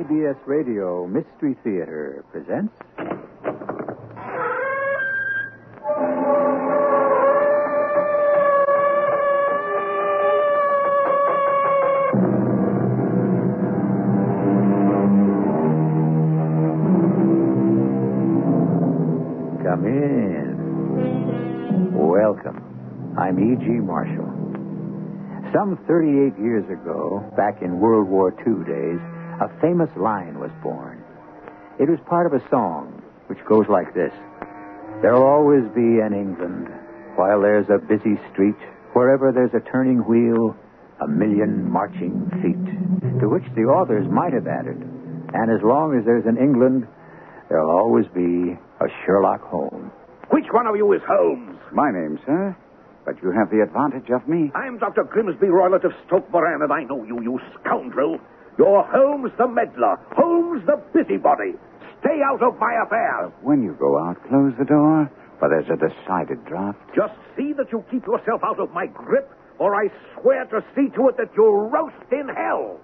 CBS Radio Mystery Theater presents. Come in. Welcome. I'm E.G. Marshall. Some 38 years ago, back in World War II days, a famous line was born. It was part of a song which goes like this There'll always be an England while there's a busy street, wherever there's a turning wheel, a million marching feet. To which the authors might have added, and as long as there's an England, there'll always be a Sherlock Holmes. Which one of you is Holmes? My name, sir. But you have the advantage of me. I'm Dr. Grimsby Roylott of Stoke Moran, and I know you, you scoundrel. You're Holmes the meddler, Holmes the busybody. Stay out of my affairs. When you go out, close the door, for there's a decided draft. Just see that you keep yourself out of my grip, or I swear to see to it that you'll roast in hell.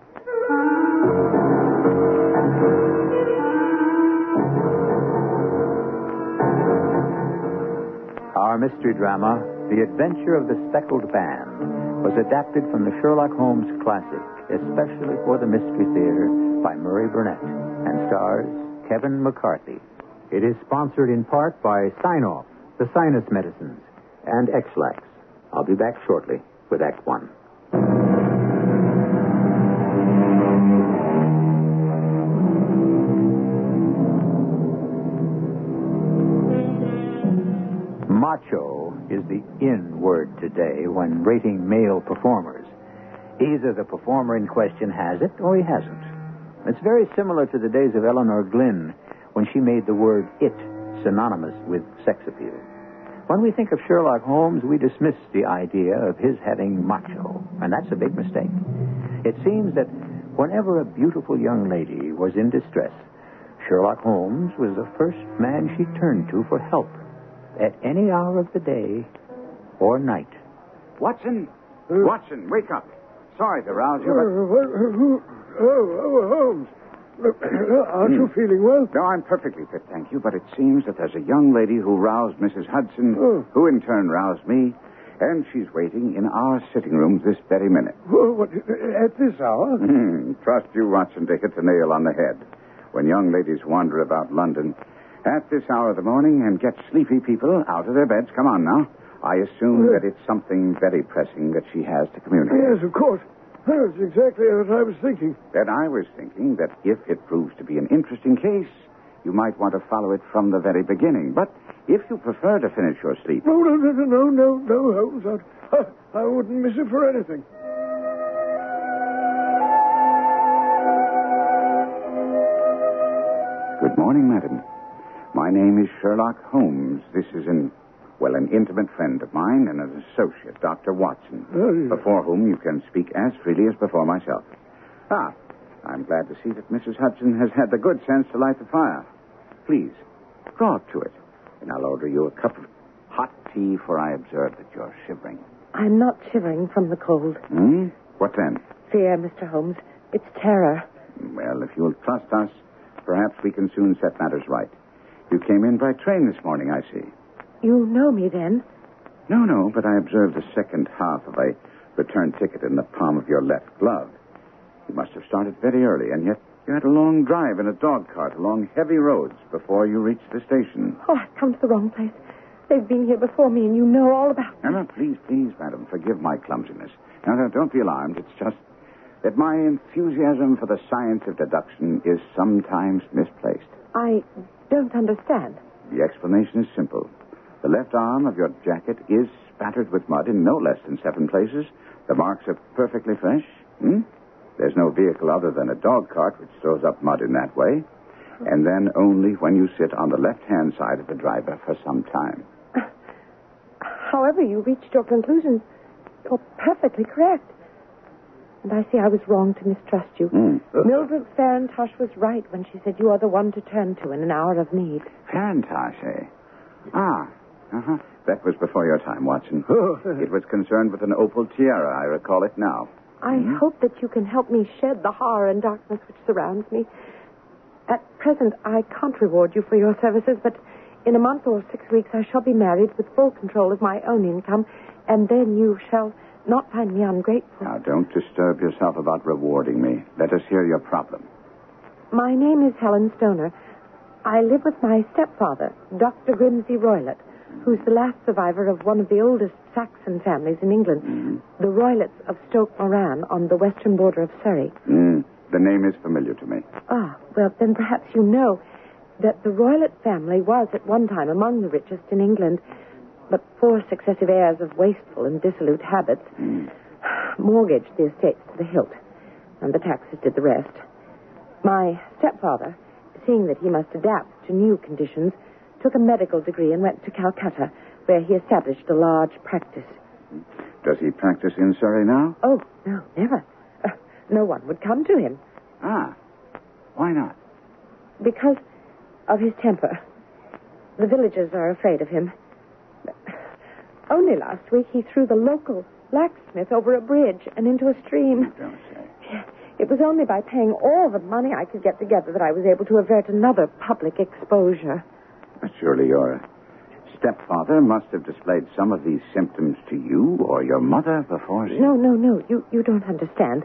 Our mystery drama, The Adventure of the Speckled Band, was adapted from the Sherlock Holmes classic, especially for the Mystery Theater by Murray Burnett, and stars Kevin McCarthy. It is sponsored in part by Sine-Off, the sinus medicines, and Ex-Lax. I'll be back shortly with Act One. Macho is the in word today when rating male performers. Either the performer in question has it or he hasn't. It's very similar to the days of Elinor Glyn when she made the word it synonymous with sex appeal. When we think of Sherlock Holmes, we dismiss the idea of his having macho, and that's a big mistake. It seems that whenever a beautiful young lady was in distress, Sherlock Holmes was the first man she turned to for help at any hour of the day or night. Watson! Watson, wake up. Sorry to rouse you, but. Uh, uh, oh, oh, oh, Holmes. Uh, aren't you hmm. feeling well? No, I'm perfectly fit, thank you. But it seems that there's a young lady who roused Mrs. Hudson, Oh. who in turn roused me, and she's waiting in our sitting room this very minute. Oh, what, at this hour? Hmm, Trust you, Watson, to hit the nail on the head. When young ladies wander about London at this hour of the morning and get sleepy people out of their beds, come on now. I assume that it's something very pressing that she has to communicate. Yes, of course. That's exactly what I was thinking. Then I was thinking that if it proves to be an interesting case, you might want to follow it from the very beginning. But if you prefer to finish your sleep, No, no, no, no, no, no, no, Holmes. I, I, I wouldn't miss it for anything. Good morning, madam. My name is Sherlock Holmes. This is an, well, an intimate friend of mine and an associate, Dr. Watson, Oh, yes. before whom you can speak as freely as before myself. Ah, I'm glad to see that Mrs. Hudson has had the good sense to light the fire. Please, draw up to it, and I'll order you a cup of hot tea, for I observe that you're shivering. I'm not shivering from the cold. Hmm? What then? Fear, Mr. Holmes. It's terror. Well, if you'll trust us, perhaps we can soon set matters right. You came in by train this morning, I see. You know me then? No, no, but I observed the second half of a return ticket in the palm of your left glove. You must have started very early, and yet you had a long drive in a dog cart along heavy roads before you reached the station. Oh, I've come to the wrong place. They've been here before me, and you know all about Now, no, please, please, madam, forgive my clumsiness. Now, now, don't be alarmed. It's just that my enthusiasm for the science of deduction is sometimes misplaced. I don't understand. The explanation is simple. The left arm of your jacket is spattered with mud in no less than seven places. The marks are perfectly fresh. Hmm? There's no vehicle other than a dog cart which throws up mud in that way. And then only when you sit on the left hand side of the driver for some time. However, you reached your conclusions. You're perfectly correct. And I see I was wrong to mistrust you. Hmm. Mildred Farintosh was right when she said you are the one to turn to in an hour of need. Farintosh, eh? Ah, uh-huh. That was before your time, Watson. Oh. it was concerned with an opal tiara. I recall it now. I hope that you can help me shed the horror and darkness which surrounds me. At present, I can't reward you for your services, but in a month or six weeks I shall be married with full control of my own income, and then you shall not find me ungrateful. Now, don't disturb yourself about rewarding me. Let us hear your problem. My name is Helen Stoner. I live with my stepfather, Dr. Grimsby Roylott, who's the last survivor of one of the oldest Saxon families in England, the Roylotts of Stoke Moran on the western border of Surrey. Mm, the name is familiar to me. Ah, well, then perhaps you know that the Roylott family was at one time among the richest in England, but four successive heirs of wasteful and dissolute habits mortgaged the estates to the hilt, and the taxes did the rest. My stepfather, seeing that he must adapt to new conditions, took a medical degree and went to Calcutta, where he established a large practice. Does he practice in Surrey now? Oh, no, never. Uh, no one would come to him Ah. Why not? because of his temper. The villagers are afraid of him. Only last week he threw the local blacksmith over a bridge and into a stream. Don't say. It was only by paying all the money I could get together that I was able to avert another public exposure. But surely your stepfather must have displayed some of these symptoms to you or your mother before she... No, no, no. You, you don't understand.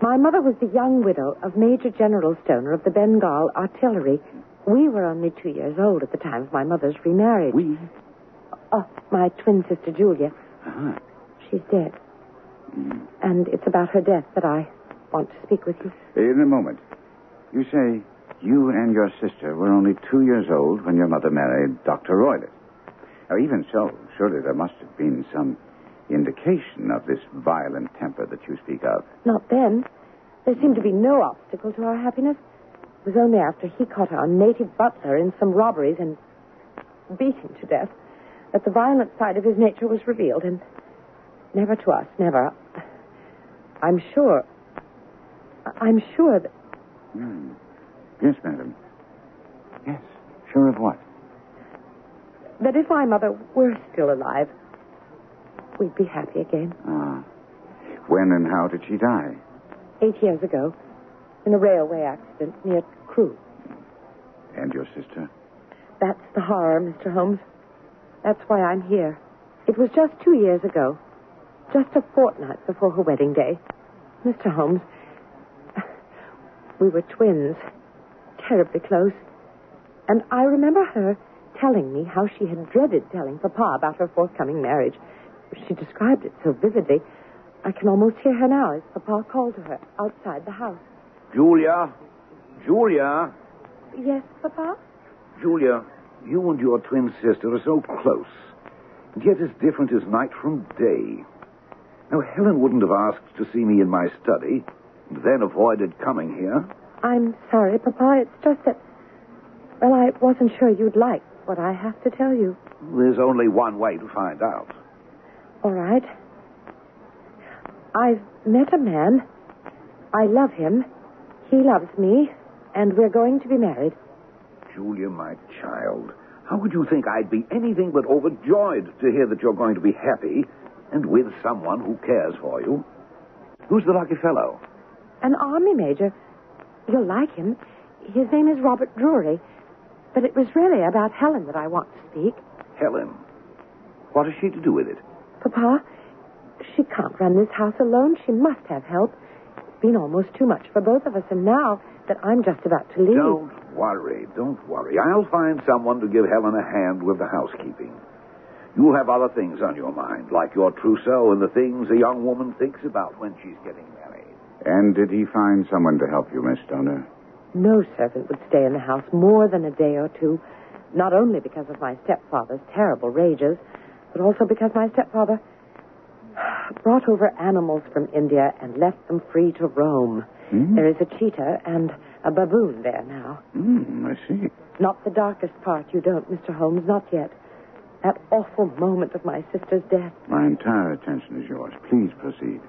My mother was the young widow of Major General Stoner of the Bengal Artillery. We were only two years old at the time of my mother's remarriage. We? Oh, my twin sister Julia. Ah. She's dead. And it's about her death that I want to speak with you. In a moment. You say you and your sister were only two years old when your mother married Dr. Roylott. Now, even so, surely there must have been some indication of this violent temper that you speak of. Not then. There seemed to be no obstacle to our happiness. It was only after he caught our native butler in some robberies and beat him to death that the violent side of his nature was revealed, and never to us, never. I'm sure. I'm sure that. Hmm. Yes, madam. Yes. Sure of what? that if my mother were still alive, we'd be happy again. Ah. When and how did she die? Eight years ago, in a railway accident near Crewe. And your sister? That's the horror, Mr. Holmes. That's why I'm here. It was just two years ago, just a fortnight before her wedding day. Mr. Holmes, we were twins, terribly close. And I remember her telling me how she had dreaded telling Papa about her forthcoming marriage. She described it so vividly. I can almost hear her now as Papa called to her outside the house. Julia? Julia? Yes, Papa? Julia, you and your twin sister are so close, and yet as different as night from day. Now, Helen wouldn't have asked to see me in my study, and then avoided coming here. I'm sorry, Papa. It's just that, well, I wasn't sure you'd like what I have to tell you. There's only one way to find out. All right. I've met a man. I love him. He loves me. And we're going to be married. Julia, my child, how could you think I'd be anything but overjoyed to hear that you're going to be happy and with someone who cares for you? Who's the lucky fellow? An army major. You'll like him. His name is Robert Drury. But it was really about Helen that I want to speak. Helen. What has she to do with it? Papa, she can't run this house alone. She must have help. It's been almost too much for both of us, and now that I'm just about to leave. Don't worry, don't worry. I'll find someone to give Helen a hand with the housekeeping. You'll have other things on your mind, like your trousseau and the things a young woman thinks about when she's getting married. And did he find someone to help you, Miss Stoner? No servant would stay in the house more than a day or two, not only because of my stepfather's terrible rages, but also because my stepfather. brought over animals from India and left them free to roam. Hmm? There is a cheetah and a baboon there now. Hmm, I see. Not the darkest part, you don't, Mr. Holmes, not yet. That awful moment of my sister's death. My entire attention is yours. Please proceed.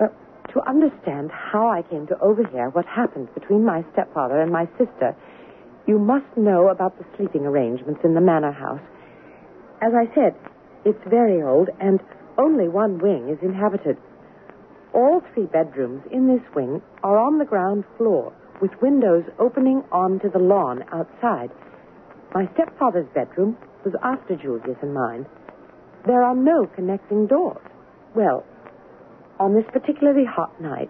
Well, to understand how I came to overhear what happened between my stepfather and my sister, you must know about the sleeping arrangements in the manor house. As I said, it's very old, and only one wing is inhabited. All three bedrooms in this wing are on the ground floor, with windows opening onto the lawn outside. My stepfather's bedroom was after Julia's and mine. There are no connecting doors. Well, on this particularly hot night,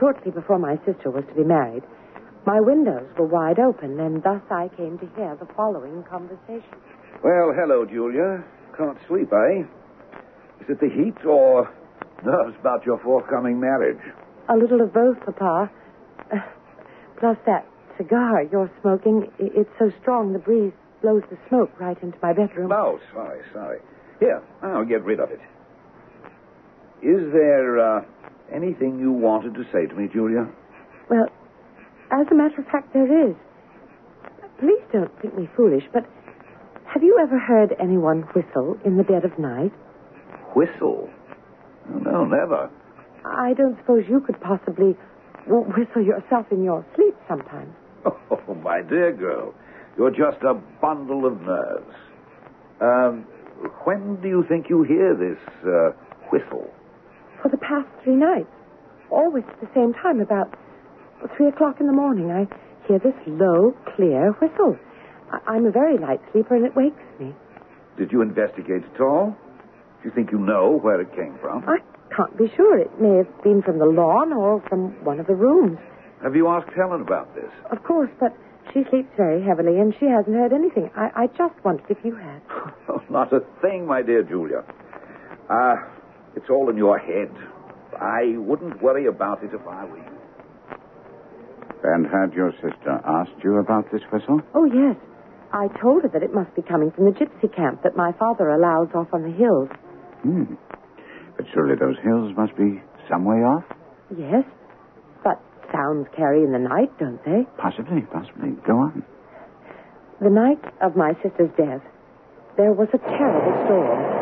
shortly before my sister was to be married, my windows were wide open, and thus I came to hear the following conversation. Well, hello, Julia. Can't sleep, eh? Is it the heat or nerves about your forthcoming marriage? A little of both, Papa. Uh, plus that cigar you're smoking. It's so strong the breeze blows the smoke right into my bedroom. Oh, sorry, sorry. Here, I'll get rid of it. Is there uh, anything you wanted to say to me, Julia? Well, as a matter of fact, there is. Please don't think me foolish, but have you ever heard anyone whistle in the dead of night? Whistle? No, never. I don't suppose you could possibly whistle yourself in your sleep sometimes. Oh, my dear girl, you're just a bundle of nerves. Um, when do you think you hear this uh, whistle? For the past three nights, always at the same time, about three o'clock in the morning, I hear this low, clear whistle. I- I'm a very light sleeper, and it wakes me. Did you investigate at all? Do you think you know where it came from? I can't be sure. It may have been from the lawn or from one of the rooms. Have you asked Helen about this? Of course, but she sleeps very heavily, and she hasn't heard anything. I, I just wondered if you had. Oh, not a thing, my dear Julia. Ah, it's all in your head. I wouldn't worry about it if I were you. And had your sister asked you about this whistle? Oh, yes. I told her that it must be coming from the gypsy camp that my father allows off on the hills. Hmm. But surely those hills must be some way off? Yes, but sounds carry in the night, don't they? Possibly, possibly. Go on. The night of my sister's death, there was a terrible storm.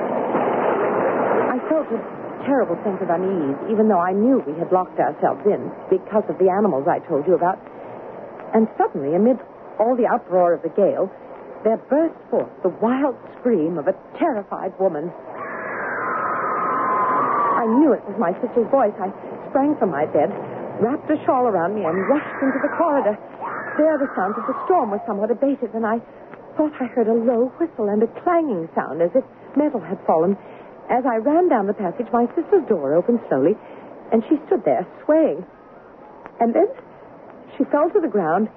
Terrible sense of unease, even though I knew we had locked ourselves in because of the animals I told you about. And suddenly, amid all the uproar of the gale, there burst forth the wild scream of a terrified woman. I knew it was my sister's voice. I sprang from my bed, wrapped a shawl around me, and rushed into the corridor. There, the sounds of the storm were somewhat abated, and I thought I heard a low whistle and a clanging sound as if metal had fallen. As I ran down the passage, my sister's door opened slowly, and she stood there, swaying. And then she fell to the ground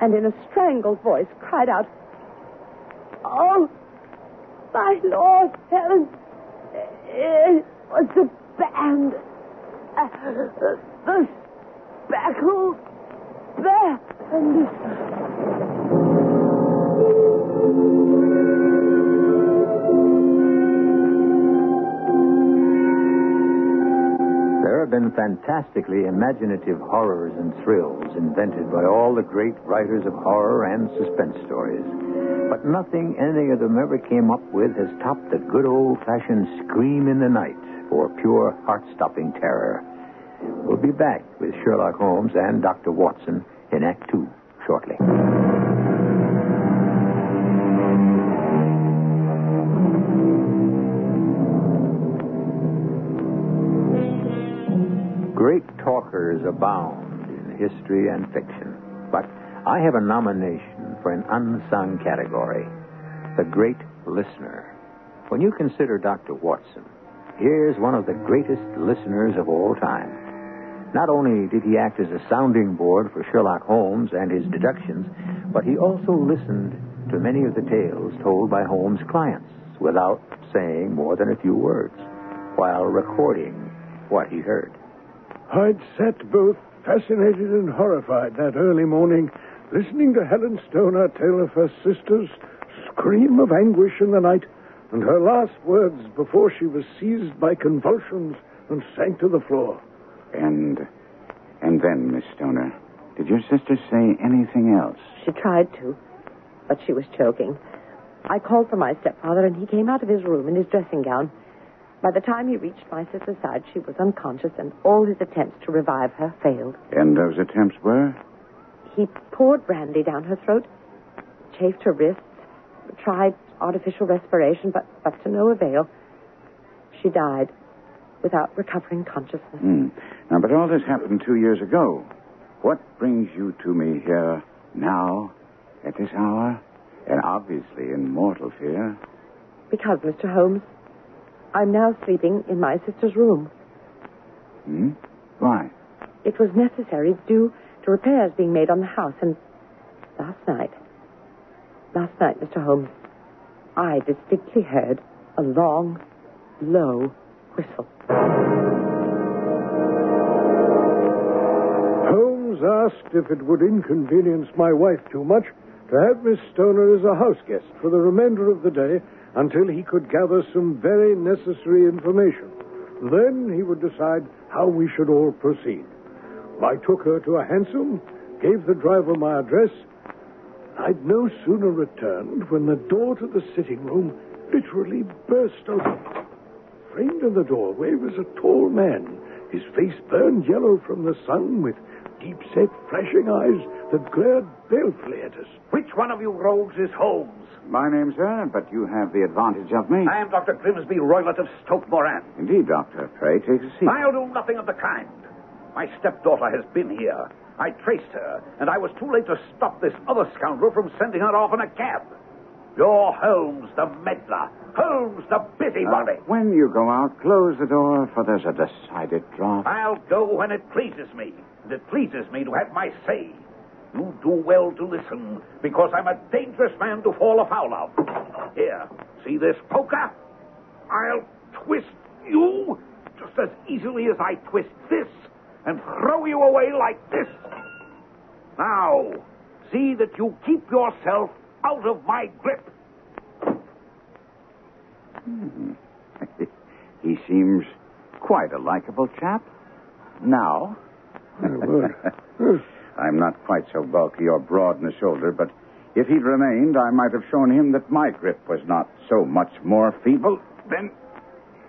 and, in a strangled voice, cried out, Oh, my Lord, heaven, it was the band. The speckled band. There have been fantastically imaginative horrors and thrills invented by all the great writers of horror and suspense stories. But nothing any of them ever came up with has topped the good old fashioned scream in the night for pure heart stopping terror. We'll be back with Sherlock Holmes and Dr. Watson in Act Two shortly. Great talkers abound in history and fiction, but I have a nomination for an unsung category the great listener. When you consider Dr. Watson, here's one of the greatest listeners of all time. Not only did he act as a sounding board for Sherlock Holmes and his deductions, but he also listened to many of the tales told by Holmes' clients without saying more than a few words, while recording what he heard. I'd sat both fascinated and horrified that early morning, listening to Helen Stoner tell of her sister's scream of anguish in the night and her last words before she was seized by convulsions and sank to the floor. And. And then, Miss Stoner, did your sister say anything else? She tried to, but she was choking. I called for my stepfather, and he came out of his room in his dressing gown. By the time he reached my sister's side, she was unconscious, and all his attempts to revive her failed. And those attempts were? He poured brandy down her throat, chafed her wrists, tried artificial respiration, but, but to no avail. She died without recovering consciousness. Hmm. Now, but all this happened two years ago. What brings you to me here now, at this hour? And obviously in mortal fear. Because, Mr. Holmes, I'm now sleeping in my sister's room. Hmm? Why? It was necessary due to repairs being made on the house, and last night, last night, Mr. Holmes, I distinctly heard a long, low whistle. Holmes asked if it would inconvenience my wife too much to have Miss Stoner as a house guest for the remainder of the day until he could gather some very necessary information. Then he would decide how we should all proceed. I took her to a hansom, gave the driver my address. I'd no sooner returned when the door to the sitting room literally burst open. Framed in the doorway was a tall man, his face burned yellow from the sun, with deep set, flashing eyes that glared balefully at us. Which one of you rogues is Holmes? My name, sir, but you have the advantage of me. I am Dr. Grimsby Roylott of Stoke Moran. Indeed, Doctor. Pray take a seat. I'll do nothing of the kind. My stepdaughter has been here. I traced her, and I was too late to stop this other scoundrel from sending her off in a cab. You're Holmes, the meddler. Holmes, the busybody. Uh, when you go out, close the door, for there's a decided draught. I'll go when it pleases me. And it pleases me to have my say. You do well to listen, because I'm a dangerous man to fall afoul of. Here, see this poker? I'll twist you just as easily as I twist this and throw you away like this. Now, see that you keep yourself out of my grip. he seems quite a likable chap. Now. I'm not quite so bulky or broad in the shoulder, but if he'd remained, I might have shown him that my grip was not so much more feeble than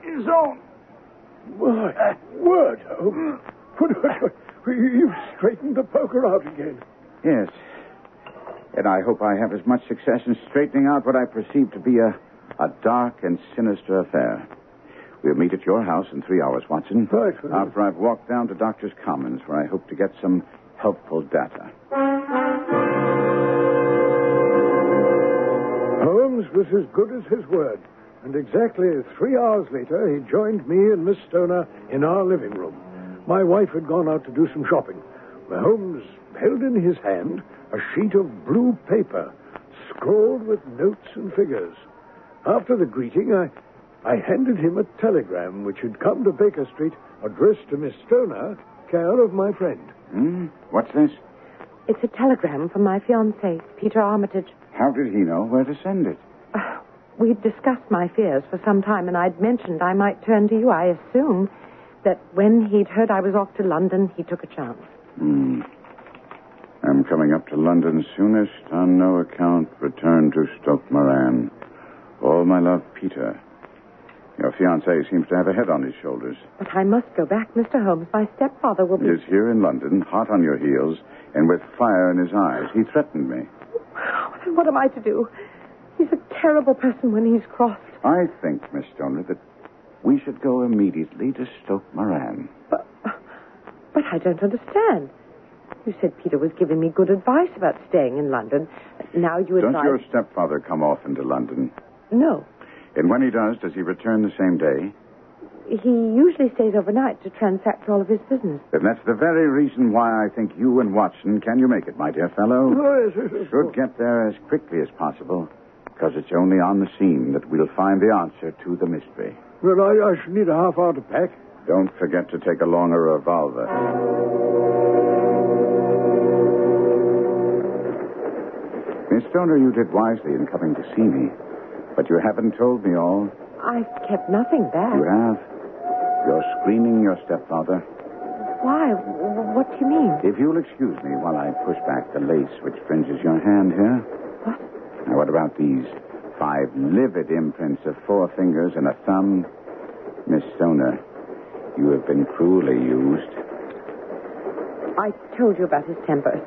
his own. My word, Holmes. Oh. You've straightened the poker out again. Yes. And I hope I have as much success in straightening out what I perceive to be a, a dark and sinister affair. We'll meet at your house in three hours, Watson. Right. After I've walked down to Doctor's Commons, where I hope to get some helpful data. Holmes was as good as his word. And exactly three hours later, he joined me and Miss Stoner in our living room. My wife had gone out to do some shopping. Holmes held in his hand a sheet of blue paper, scrawled with notes and figures. After the greeting, I, I handed him a telegram which had come to Baker Street, addressed to Miss Stoner, care of my friend. Hmm? What's this? It's a telegram from my fiancé, Peter Armitage. How did he know where to send it? Uh, we'd discussed my fears for some time, and I'd mentioned I might turn to you. I assume that when he'd heard I was off to London, he took a chance. Hmm. I'm coming up to London soonest, on no account return to Stoke Moran. All my love, Peter. Your fiancé seems to have a head on his shoulders. But I must go back, Mr. Holmes. My stepfather will be. He is here in London, hot on your heels, and with fire in his eyes. He threatened me. Then what am I to do? He's a terrible person when he's crossed. I think, Miss Stoner, that we should go immediately to Stoke Moran. But, but I don't understand. You said Peter was giving me good advice about staying in London. Now you advise. Don't your stepfather come often to London? No. And when he does, does he return the same day? He usually stays overnight to transact all of his business. Then that's the very reason why I think you and Watson, can you make it, my dear fellow? Oh, yes, yes, yes. Should get there as quickly as possible, because it's only on the scene that we'll find the answer to the mystery. Well, I, I should need a half hour to pack. Don't forget to take along a revolver. Miss Stoner, you did wisely in coming to see me. But you haven't told me all. I've kept nothing back. You have? You're screening your stepfather. Why? What do you mean? If you'll excuse me while I push back the lace which fringes your hand here. What? Now, what about these five livid imprints of four fingers and a thumb? Miss Stoner, you have been cruelly used. I told you about his temper.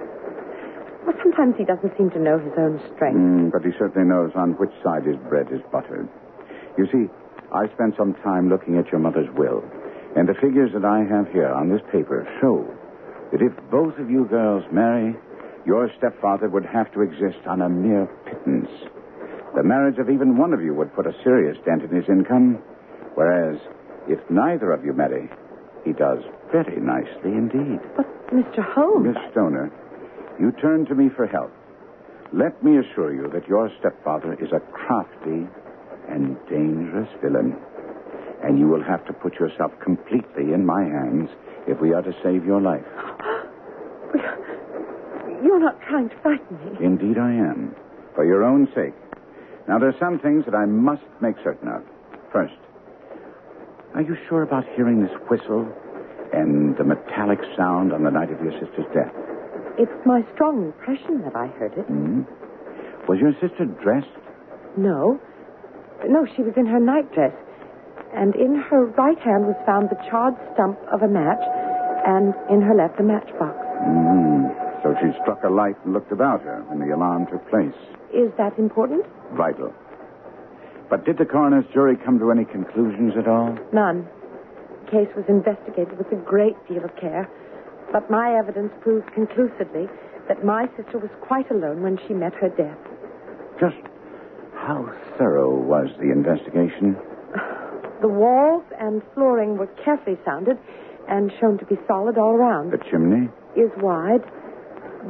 Well, sometimes he doesn't seem to know his own strength. Mm, but he certainly knows on which side his bread is buttered. You see, I spent some time looking at your mother's will, and the figures that I have here on this paper show that if both of you girls marry, your stepfather would have to exist on a mere pittance. The marriage of even one of you would put a serious dent in his income, whereas if neither of you marry, he does very nicely indeed. But, Mr. Holmes. Miss Stoner, you turn to me for help. Let me assure you that your stepfather is a crafty and dangerous villain. And you will have to put yourself completely in my hands if we are to save your life. You're not trying to frighten me. Indeed, I am. For your own sake. Now, there are some things that I must make certain of. First, are you sure about hearing this whistle and the metallic sound on the night of your sister's death? It's my strong impression that I heard it. Hmm? Was your sister dressed? No. No, she was in her nightdress. And in her right hand was found the charred stump of a match, and in her left a matchbox. Hmm. So she struck a light and looked about her when the alarm took place. Is that important? Vital. But did the coroner's jury come to any conclusions at all? None. The case was investigated with a great deal of care, but my evidence proves conclusively that my sister was quite alone when she met her death. Just how thorough was the investigation? The walls and flooring were carefully sounded and shown to be solid all around. The chimney? Is wide,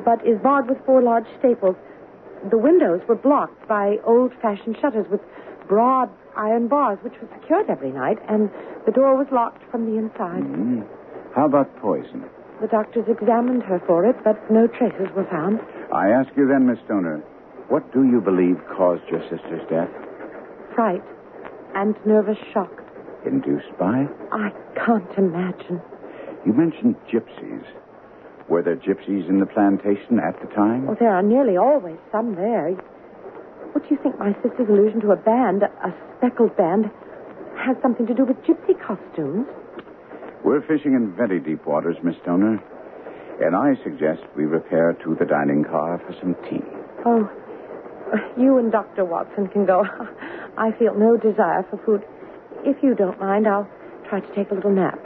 but is barred with four large staples. The windows were blocked by old fashioned shutters with broad iron bars, which were secured every night, and the door was locked from the inside. Hmm. How about poison? The doctors examined her for it, but no traces were found. I ask you then, Miss Stoner, what do you believe caused your sister's death? Fright and nervous shock. Induced by? I can't imagine. You mentioned gypsies. Were there gypsies in the plantation at the time? Well, there are nearly always some there. What do you think my sister's allusion to a band, a speckled band, has something to do with gypsy costumes? We're fishing in very deep waters, Miss Stoner. And I suggest we repair to the dining car for some tea. Oh, you and Dr. Watson can go. I feel no desire for food. If you don't mind, I'll try to take a little nap.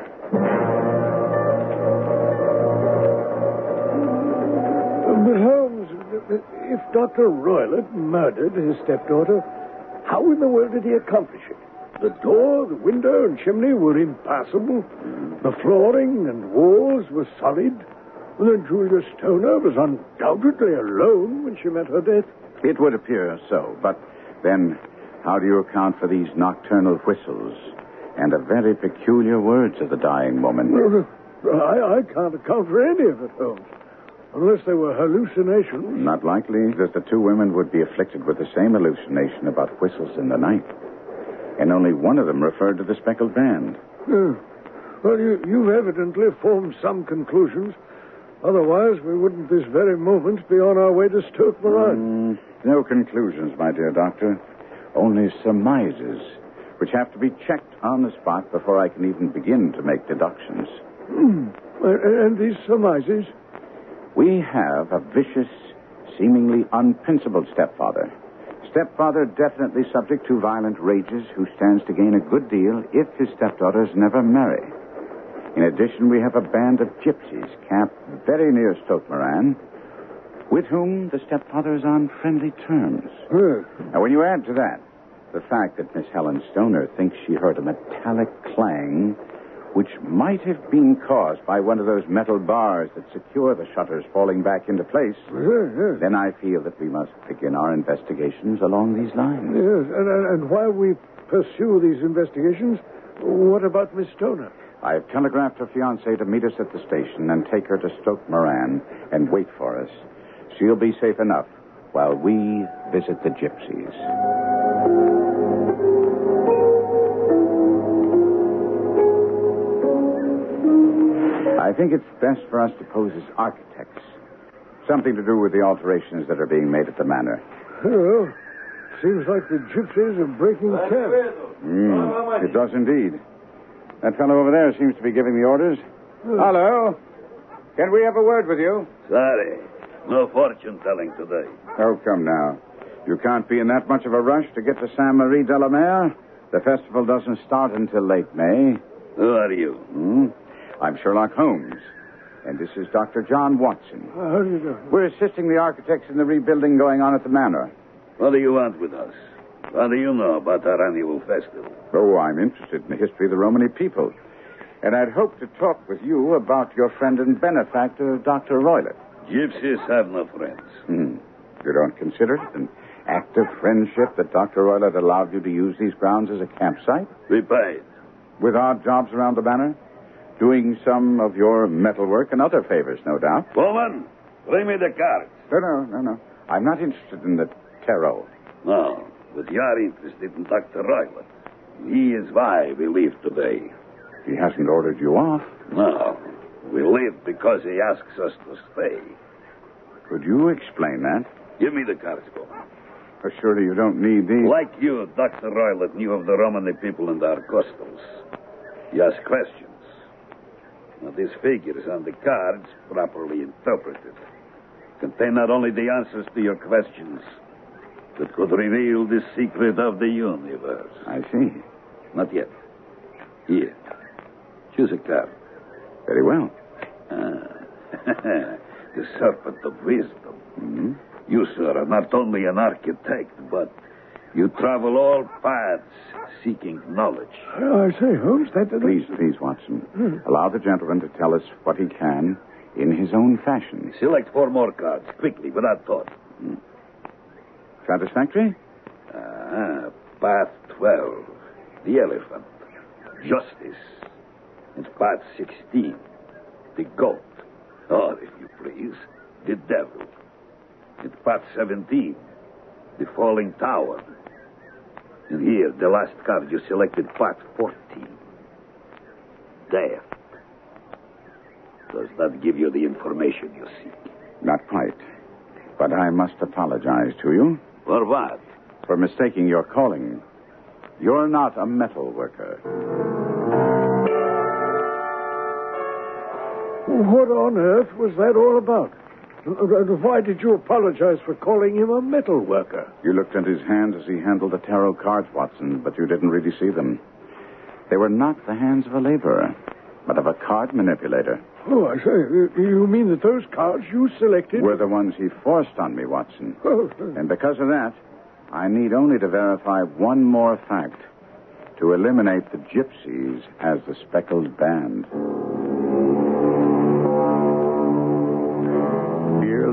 But Holmes, if Dr. Roylott murdered his stepdaughter, how in the world did he accomplish it? The door, the window, and chimney were impassable. The flooring and walls were solid. And then Julia Stoner was undoubtedly alone when she met her death. It would appear so, but then how do you account for these nocturnal whistles and the very peculiar words of the dying woman? Uh, I, I can't account for any of it, Holmes. Unless they were hallucinations. Not likely that the two women would be afflicted with the same hallucination about whistles in the night. And only one of them referred to the speckled band. Well, you, you've evidently formed some conclusions. Otherwise, we wouldn't this very moment be on our way to Stoke Moran. Mm, no conclusions, my dear doctor. Only surmises, which have to be checked on the spot before I can even begin to make deductions. And, and these surmises? We have a vicious, seemingly unprincipled stepfather. Stepfather definitely subject to violent rages who stands to gain a good deal if his stepdaughters never marry. In addition, we have a band of gypsies camped very near Stoke Moran, with whom the stepfather is on friendly terms. Yes. Now, when you add to that the fact that Miss Helen Stoner thinks she heard a metallic clang which might have been caused by one of those metal bars that secure the shutters falling back into place, Yes, yes. then I feel that we must begin our investigations along these lines. Yes, and, and, and while we pursue these investigations, what about Miss Stoner? I have telegraphed her fiancé to meet us at the station and take her to Stoke Moran and wait for us. She'll be safe enough while we visit the gypsies. I think it's best for us to pose as architects. Something to do with the alterations that are being made at the manor. Well, seems like the gypsies are breaking camp. Mm, it does indeed. That fellow over there seems to be giving the orders. Hello. Can we have a word with you? Sorry. No fortune telling today. Oh, come now. You can't be in that much of a rush to get to Saintes-Maries-de-la-Mer. The festival doesn't start until late May. Who are you? Hmm? I'm Sherlock Holmes. And this is Dr. John Watson. Uh, how do you do? We're assisting the architects in the rebuilding going on at the manor. What do you want with us? What do you know about our annual festival? Oh, I'm interested in the history of the Romany people. And I'd hope to talk with you about your friend and benefactor, Dr. Roylott. Gypsies have no friends. Hmm. You don't consider it an act of friendship that Dr. Roylott allowed you to use these grounds as a campsite? We paid. With odd jobs around the manor? Doing some of your metalwork and other favors, no doubt. Woman, bring me the cards. No, no, no, no. I'm not interested in the tarot. No, but you're interested in Dr. Roylott. He is why we leave today. He hasn't ordered you off. No, we leave because he asks us to stay. Could you explain that? Give me the cards. Oh, surely you don't need these. Like you, Dr. Roylott knew of the Romany people and our customs. He asked questions. Now, these figures on the cards, properly interpreted, contain not only the answers to your questions, but could reveal the secret of the universe. I see. Not yet. Here. Choose a card. Very well. Ah. the serpent of wisdom. hmm You, sir, are not only an architect, but you travel all paths seeking knowledge. Oh, I say, Holmes, that... that Please, please, Watson. Allow the gentleman to tell us what he can in his own fashion. Select four more cards, quickly, without thought. Satisfactory? Ah, path 12. The elephant. Justice. And path 16. The goat. Or, if you please, the devil. And path 17. The falling tower. And here, the last card you selected, part 14. Death. Does that give you the information you seek? Not quite. But I must apologize to you For what? for mistaking your calling. You're not a metal worker. What on earth was that all about? Why did you apologize for calling him a metal worker? You looked at his hands as he handled the tarot cards, Watson, but you didn't really see them. They were not the hands of a laborer, but of a card manipulator. Oh, I say, you mean that those cards you selected... Were the ones he forced on me, Watson. Oh, And because of that, I need only to verify one more fact to eliminate the gypsies as the speckled band.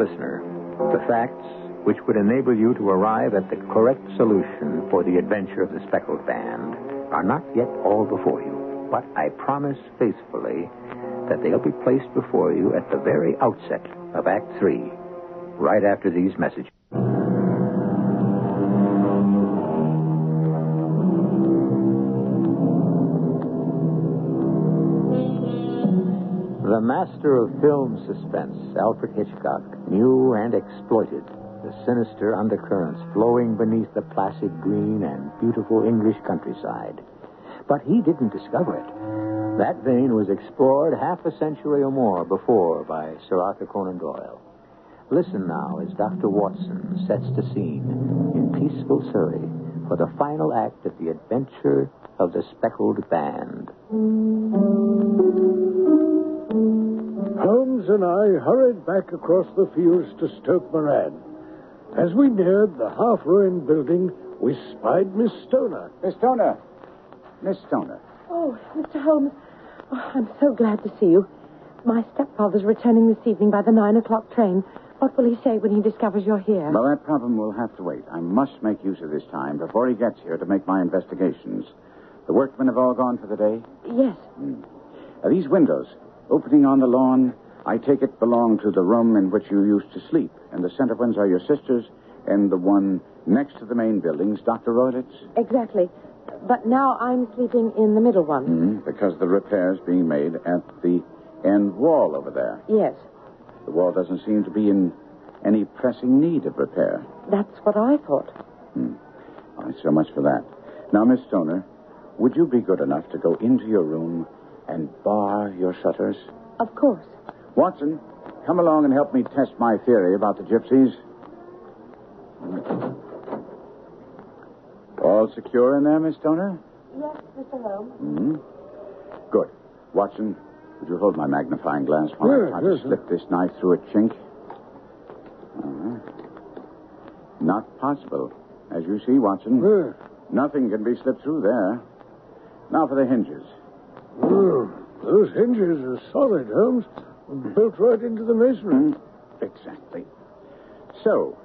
Listener, the facts which would enable you to arrive at the correct solution for the adventure of the speckled band are not yet all before you. But I promise faithfully that they'll be placed before you at the very outset of Act Three, right after these messages. The master of film suspense, Alfred Hitchcock, knew and exploited the sinister undercurrents flowing beneath the placid green and beautiful English countryside. But he didn't discover it. That vein was explored half a century or more before by Sir Arthur Conan Doyle. Listen now as Dr. Watson sets the scene in peaceful Surrey for the final act of the adventure of the speckled band. Holmes and I hurried back across the fields to Stoke Moran. As we neared the half-ruined building, we spied Miss Stoner. Miss Stoner. Miss Stoner. Oh, Mr. Holmes. Oh, I'm so glad to see you. My stepfather's returning this evening by the nine o'clock train. What will he say when he discovers you're here? Well, that problem will have to wait. I must make use of this time before he gets here to make my investigations. The workmen have all gone for the day? Yes. Hmm. Are these windows opening on the lawn? I take it belong to the room in which you used to sleep, and the center ones are your sister's, and the one next to the main building's Dr. Roylott's? Exactly. But now I'm sleeping in the middle one. Mm, because the repairs being made at the end wall over there. Yes, The wall doesn't seem to be in any pressing need of repair. that's what I thought. All right, so much for that. Now, Miss Stoner, would you be good enough to go into your room and bar your shutters? Of course. Watson, come along and help me test my theory about the gypsies. All secure in there, Miss Stoner? Yes, Mr. Holmes. hmm Good. Watson, would you hold my magnifying glass while I Yes, try yes, to slip this knife through a chink? Uh-huh. Not possible. As you see, Watson, Yeah. nothing can be slipped through there. Now for the hinges. Oh, those hinges are solid, Holmes. Built right into the masonry. Mm, exactly. So,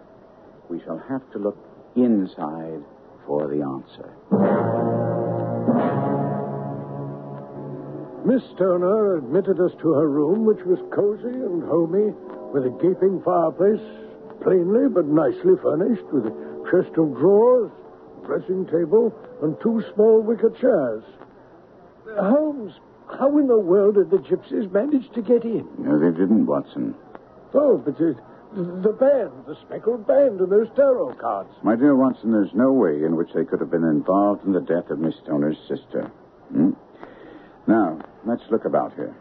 we shall have to look inside for the answer. Miss Stoner admitted us to her room, which was cozy and homey, with a gaping fireplace, plainly but nicely furnished, with a chest of drawers, dressing table, and two small wicker chairs. Holmes, how in the world did the gypsies manage to get in? No, they didn't, Watson. Oh, but the, the band, the speckled band, and those tarot cards. My dear Watson, there's no way in which they could have been involved in the death of Miss Stoner's sister. Hmm? Now, let's look about here.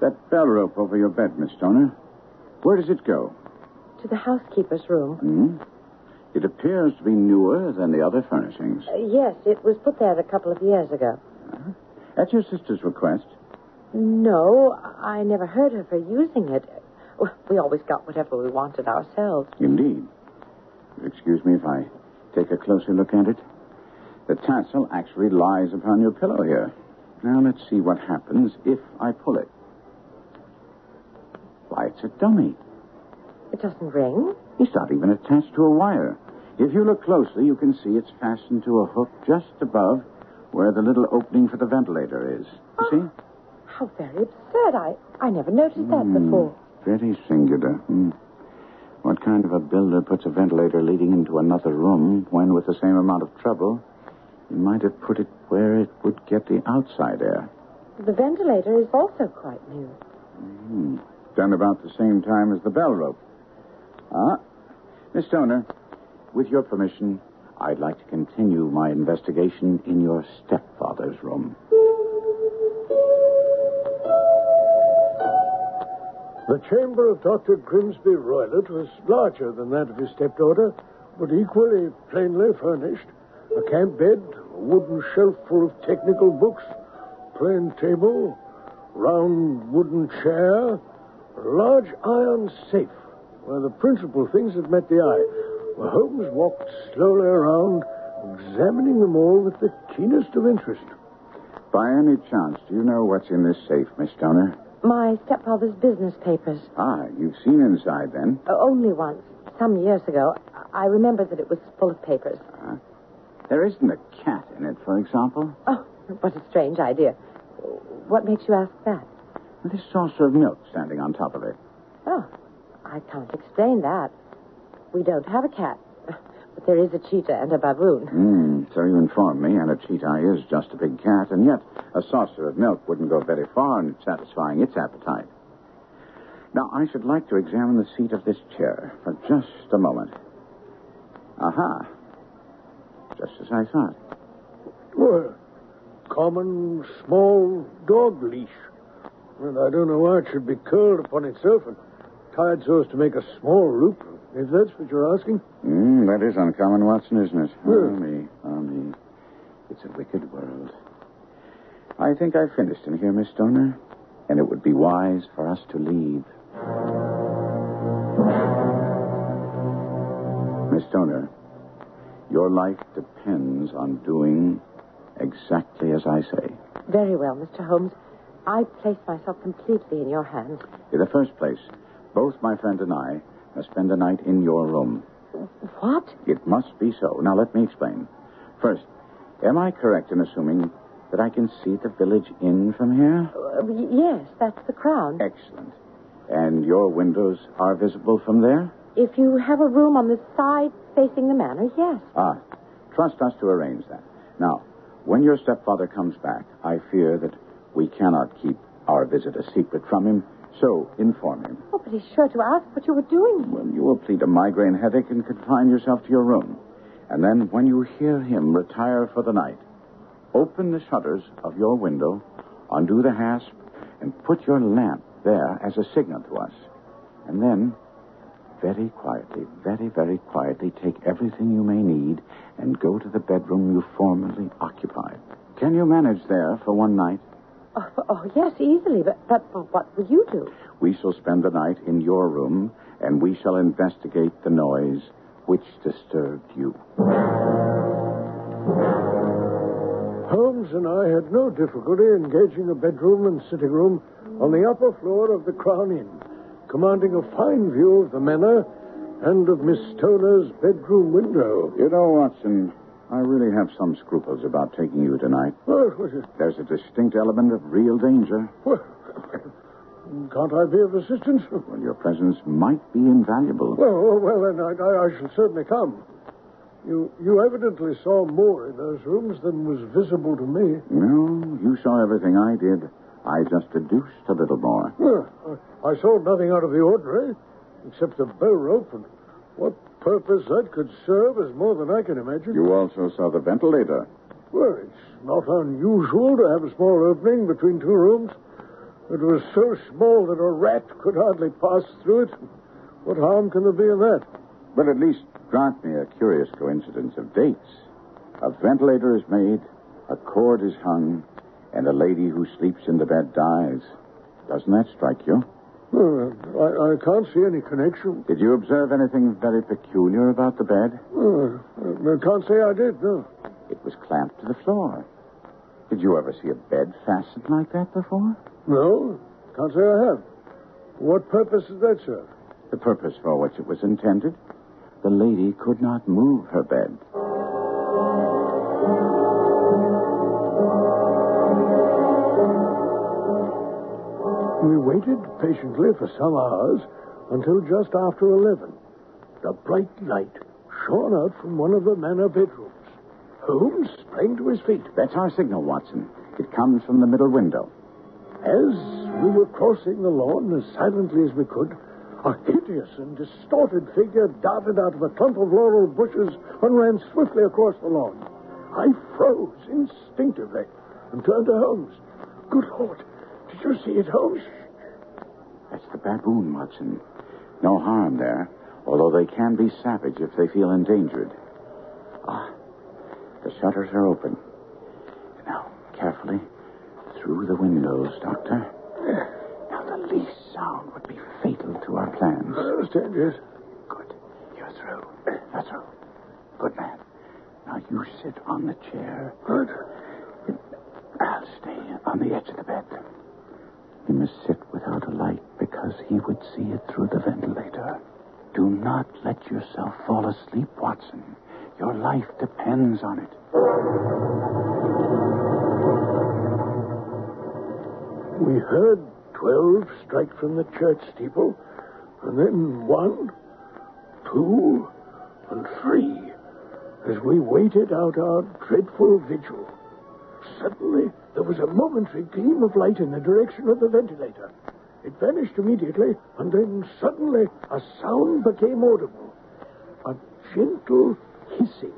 That bell rope over your bed, Miss Stoner, where does it go? To the housekeeper's room. Hmm? It appears to be newer than the other furnishings. Uh, yes, it was put there a couple of years ago. At your sister's request, No, I never heard of her using it. We always got whatever we wanted ourselves. Indeed. Excuse me if I take a closer look at it. The tassel actually lies upon your pillow here. Now let's see what happens if I pull it. Why, it's a dummy. It doesn't ring. It's not even attached to a wire. If you look closely, you can see it's fastened to a hook just above where the little opening for the ventilator is. You see? How very absurd. I, I never noticed that Hmm, before. Very singular. Hmm. What kind of a builder puts a ventilator leading into another room when, with the same amount of trouble, he might have put it where it would get the outside air? The ventilator is also quite new. Hmm. Done about the same time as the bell rope. Ah. Miss Stoner, with your permission, I'd like to continue my investigation in your stepfather's room. The chamber of Dr. Grimesby Roylott was larger than that of his stepdaughter, but equally plainly furnished. A camp bed, a wooden shelf full of technical books, plain table, round wooden chair, a large iron safe, where the principal things had met the eye. Well, Holmes walked slowly around, examining them all with the keenest of interest. By any chance, do you know what's in this safe, Miss Stoner? My stepfather's business papers. Ah, you've seen inside then. Uh, only once, some years ago. I I remember that it was full of papers. There isn't a cat in it, for example. Oh, what a strange idea. What makes you ask that? This saucer of milk standing on top of it. Oh, I can't explain that. We don't have a cat, but there is a cheetah and a baboon. Hmm, so you informed me, and a cheetah is just a big cat, and yet a saucer of milk wouldn't go very far in satisfying its appetite. Now, I should like to examine the seat of this chair for just a moment. Aha. Just as I thought. Well, common small dog leash. And I don't know why it should be curled upon itself and tied so as to make a small loop, if that's what you're asking. Hmm, that is uncommon, Watson, isn't it? Oh, me, oh, me. It's a wicked world. I think I've finished in here, Miss Stoner, and it would be wise for us to leave. Miss Stoner, your life depends on doing exactly as I say. Very well, Mr. Holmes. I place myself completely in your hands. In the first place, both my friend and I must spend the night in your room. What? It must be so. Now, let me explain. First, am I correct in assuming that I can see the village inn from here? Uh, yes, that's the crown. Excellent. And your windows are visible from there? If you have a room on the side facing the manor, yes. Ah, trust us to arrange that. Now, when your stepfather comes back, I fear that we cannot keep our visit a secret from him, so inform him. Oh, but he's sure to ask what you were doing. Well, you will plead a migraine headache and confine yourself to your room. And then, when you hear him retire for the night, open the shutters of your window, undo the hasp, and put your lamp there as a signal to us. And then, very quietly, very, very quietly, take everything you may need and go to the bedroom you formerly occupied. Can you manage there for one night? Oh, oh, yes, easily. But, but what will you do? We shall spend the night in your room, and we shall investigate the noise which disturbed you. Holmes and I had no difficulty engaging a bedroom and sitting room on the upper floor of the Crown Inn, commanding a fine view of the manor and of Miss Stoner's bedroom window. You know, Watson, I really have some scruples about taking you tonight. Well, what is- There's a distinct element of real danger. well, can't I be of assistance? Well, your presence might be invaluable. Well, oh, well, then I, I, I shall certainly come. You, you evidently saw more in those rooms than was visible to me. No, you saw everything I did. I just deduced a little more. Well, I, I saw nothing out of the ordinary, except the bow rope, and what purpose that could serve is more than I can imagine. You also saw the ventilator. Well, it's not unusual to have a small opening between two rooms. It was so small that a rat could hardly pass through it. What harm can there be in that? But at least grant me a curious coincidence of dates. A ventilator is made, a cord is hung, and a lady who sleeps in the bed dies. Doesn't that strike you? Well, I, I can't see any connection. Did you observe anything very peculiar about the bed? Uh, I can't say I did, no. It was clamped to the floor. Did you ever see a bed fastened like that before? No, can't say I have. What purpose does that serve? The purpose for which it was intended? The lady could not move her bed. We waited patiently for some hours until just after 11. The bright light shone out from one of the manor bedrooms. Holmes sprang to his feet. That's our signal, Watson. It comes from the middle window. As we were crossing the lawn as silently as we could, a hideous and distorted figure darted out of a clump of laurel bushes and ran swiftly across the lawn. I froze instinctively and turned to Holmes. Good Lord, did you see it, Holmes? That's the baboon, Watson. No harm there, although they can be savage if they feel endangered. Ah, the shutters are open. Now, carefully, through the windows, Doctor. Now, the least sound would be fatal to our plans. I understand, yes. Good. You're through. You're through. Good man. Now, you sit on the chair. Good. I'll stay on the edge of the bed. You must sit without a light because he would see it through the ventilator. Do not let yourself fall asleep, Watson. Your life depends on it. We heard twelve strike from the church steeple, and then one, two, and three, as we waited out our dreadful vigil. Suddenly, there was a momentary gleam of light in the direction of the ventilator. It vanished immediately, and then suddenly a sound became audible. A gentle hissing,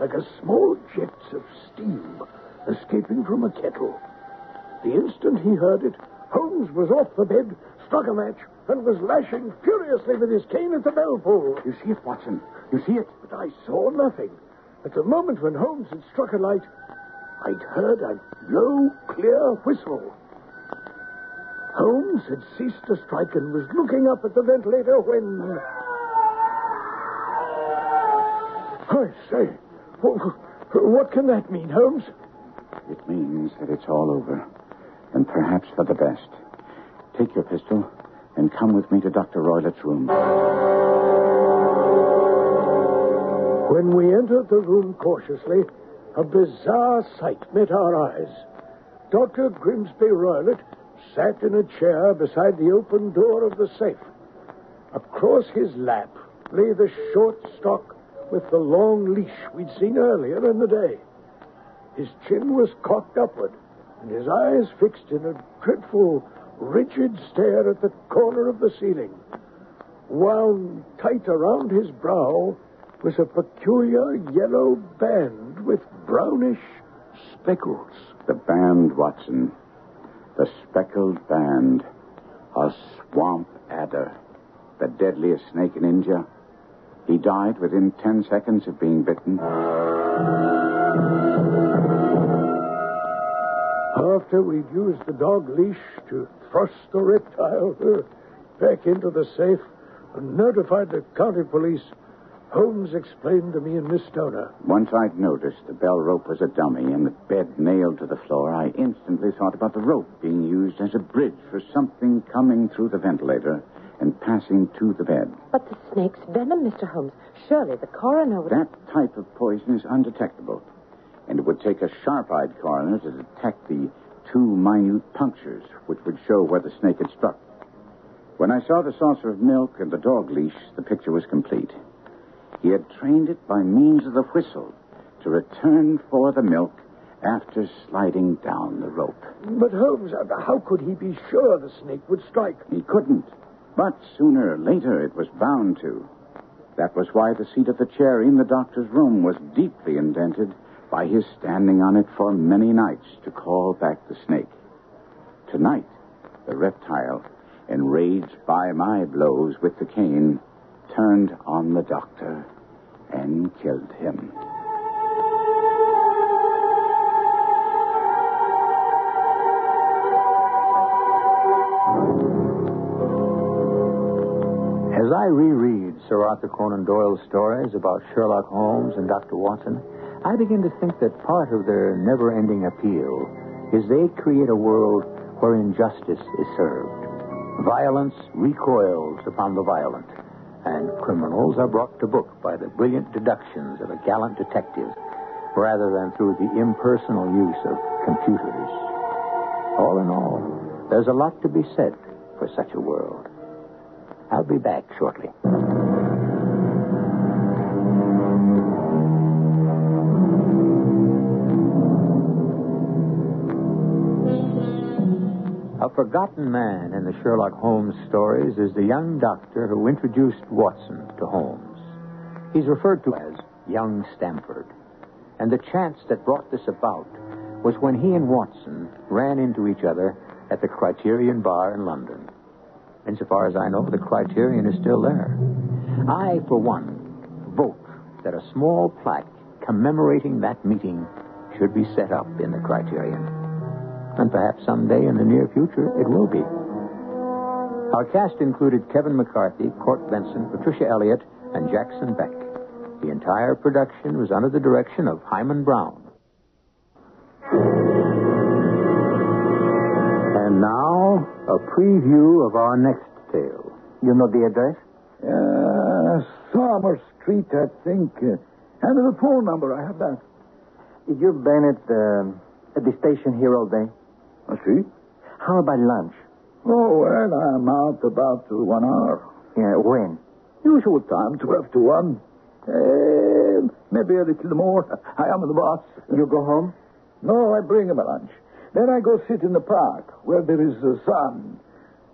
like a small jets of steam escaping from a kettle. The instant he heard it, Holmes was off the bed, struck a match, and was lashing furiously with his cane at the bell pull. You see it, Watson? You see it? But I saw nothing. At the moment when Holmes had struck a light, I'd heard a low, clear whistle. Holmes had ceased to strike and was looking up at the ventilator when. Uh, I say, what can that mean, Holmes? It means that it's all over. And perhaps for the best. Take your pistol and come with me to Dr. Roylott's room. When we entered the room cautiously, a bizarre sight met our eyes. Dr. Grimesby Roylott sat in a chair beside the open door of the safe. Across his lap lay the short stock with the long leash we'd seen earlier in the day. His chin was cocked upward, and his eyes fixed in a dreadful, rigid stare at the corner of the ceiling. Wound tight around his brow was a peculiar yellow band with brownish speckles. The band, Watson. The speckled band. A swamp adder. The deadliest snake in India. He died within ten seconds of being bitten. After we'd used the dog leash to thrust the reptile back into the safe and notified the county police, Holmes explained to me and Miss Stoner. Once I'd noticed the bell rope was a dummy and the bed nailed to the floor, I instantly thought about the rope being used as a bridge for something coming through the ventilator and passing to the bed. But the snake's venom, Mr. Holmes. Surely the coroner would. That type of poison is undetectable, and it would take a sharp eyed coroner to detect the two minute punctures, which would show where the snake had struck. When I saw the saucer of milk and the dog leash, the picture was complete. He had trained it by means of the whistle to return for the milk after sliding down the rope. But Holmes, how could he be sure the snake would strike? He couldn't, but sooner or later it was bound to. That was why the seat of the chair in the doctor's room was deeply indented by his standing on it for many nights to call back the snake. Tonight, the reptile, enraged by my blows with the cane, turned on the doctor and killed him. As I reread Sir Arthur Conan Doyle's stories about Sherlock Holmes and Dr. Watson, I begin to think that part of their never ending appeal is they create a world where injustice is served. Violence recoils upon the violent, and criminals are brought to book by the brilliant deductions of a gallant detective rather than through the impersonal use of computers. All in all, there's a lot to be said for such a world. I'll be back shortly. Forgotten man in the Sherlock Holmes stories is the young doctor who introduced Watson to Holmes. He's referred to as young Stamford. And the chance that brought this about was when he and Watson ran into each other at the Criterion Bar in London. Insofar as I know, the Criterion is still there. I, for one, vote that a small plaque commemorating that meeting should be set up in the Criterion. And perhaps someday in the near future, it will be. Our cast included Kevin McCarthy, Court Benson, Patricia Elliott, and Jackson Beck. The entire production was under the direction of Himan Brown. And now, a preview of our next tale. You know the address? Uh, Summer Street, I think. Uh, and the phone number, I have that. You've been um, at the station here all day. I see. How about lunch? Oh, well, I'm out about uh, one hour. Yeah, when? Usual time, 12 to 1. Uh, maybe a little more. I am the boss. You go home? No, I bring him a lunch. Then I go sit in the park where there is the sun.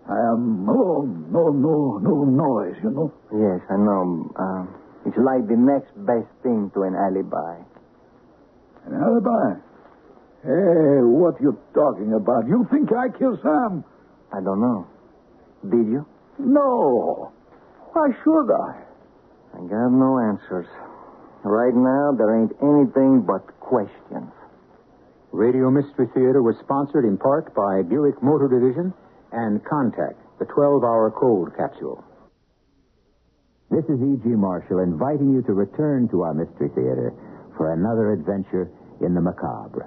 I am alone. No, no, no noise, you know. Yes, I know. Um, it's like the next best thing to an alibi. An alibi? Hey, what you talking about? You think I killed Sam? I don't know. Did you? No. Why should I? I got no answers. Right now, there ain't anything but questions. Radio Mystery Theater was sponsored in part by Buick Motor Division and Contact, the 12 hour cold capsule. This is E.G. Marshall inviting you to return to our Mystery Theater for another adventure in the macabre.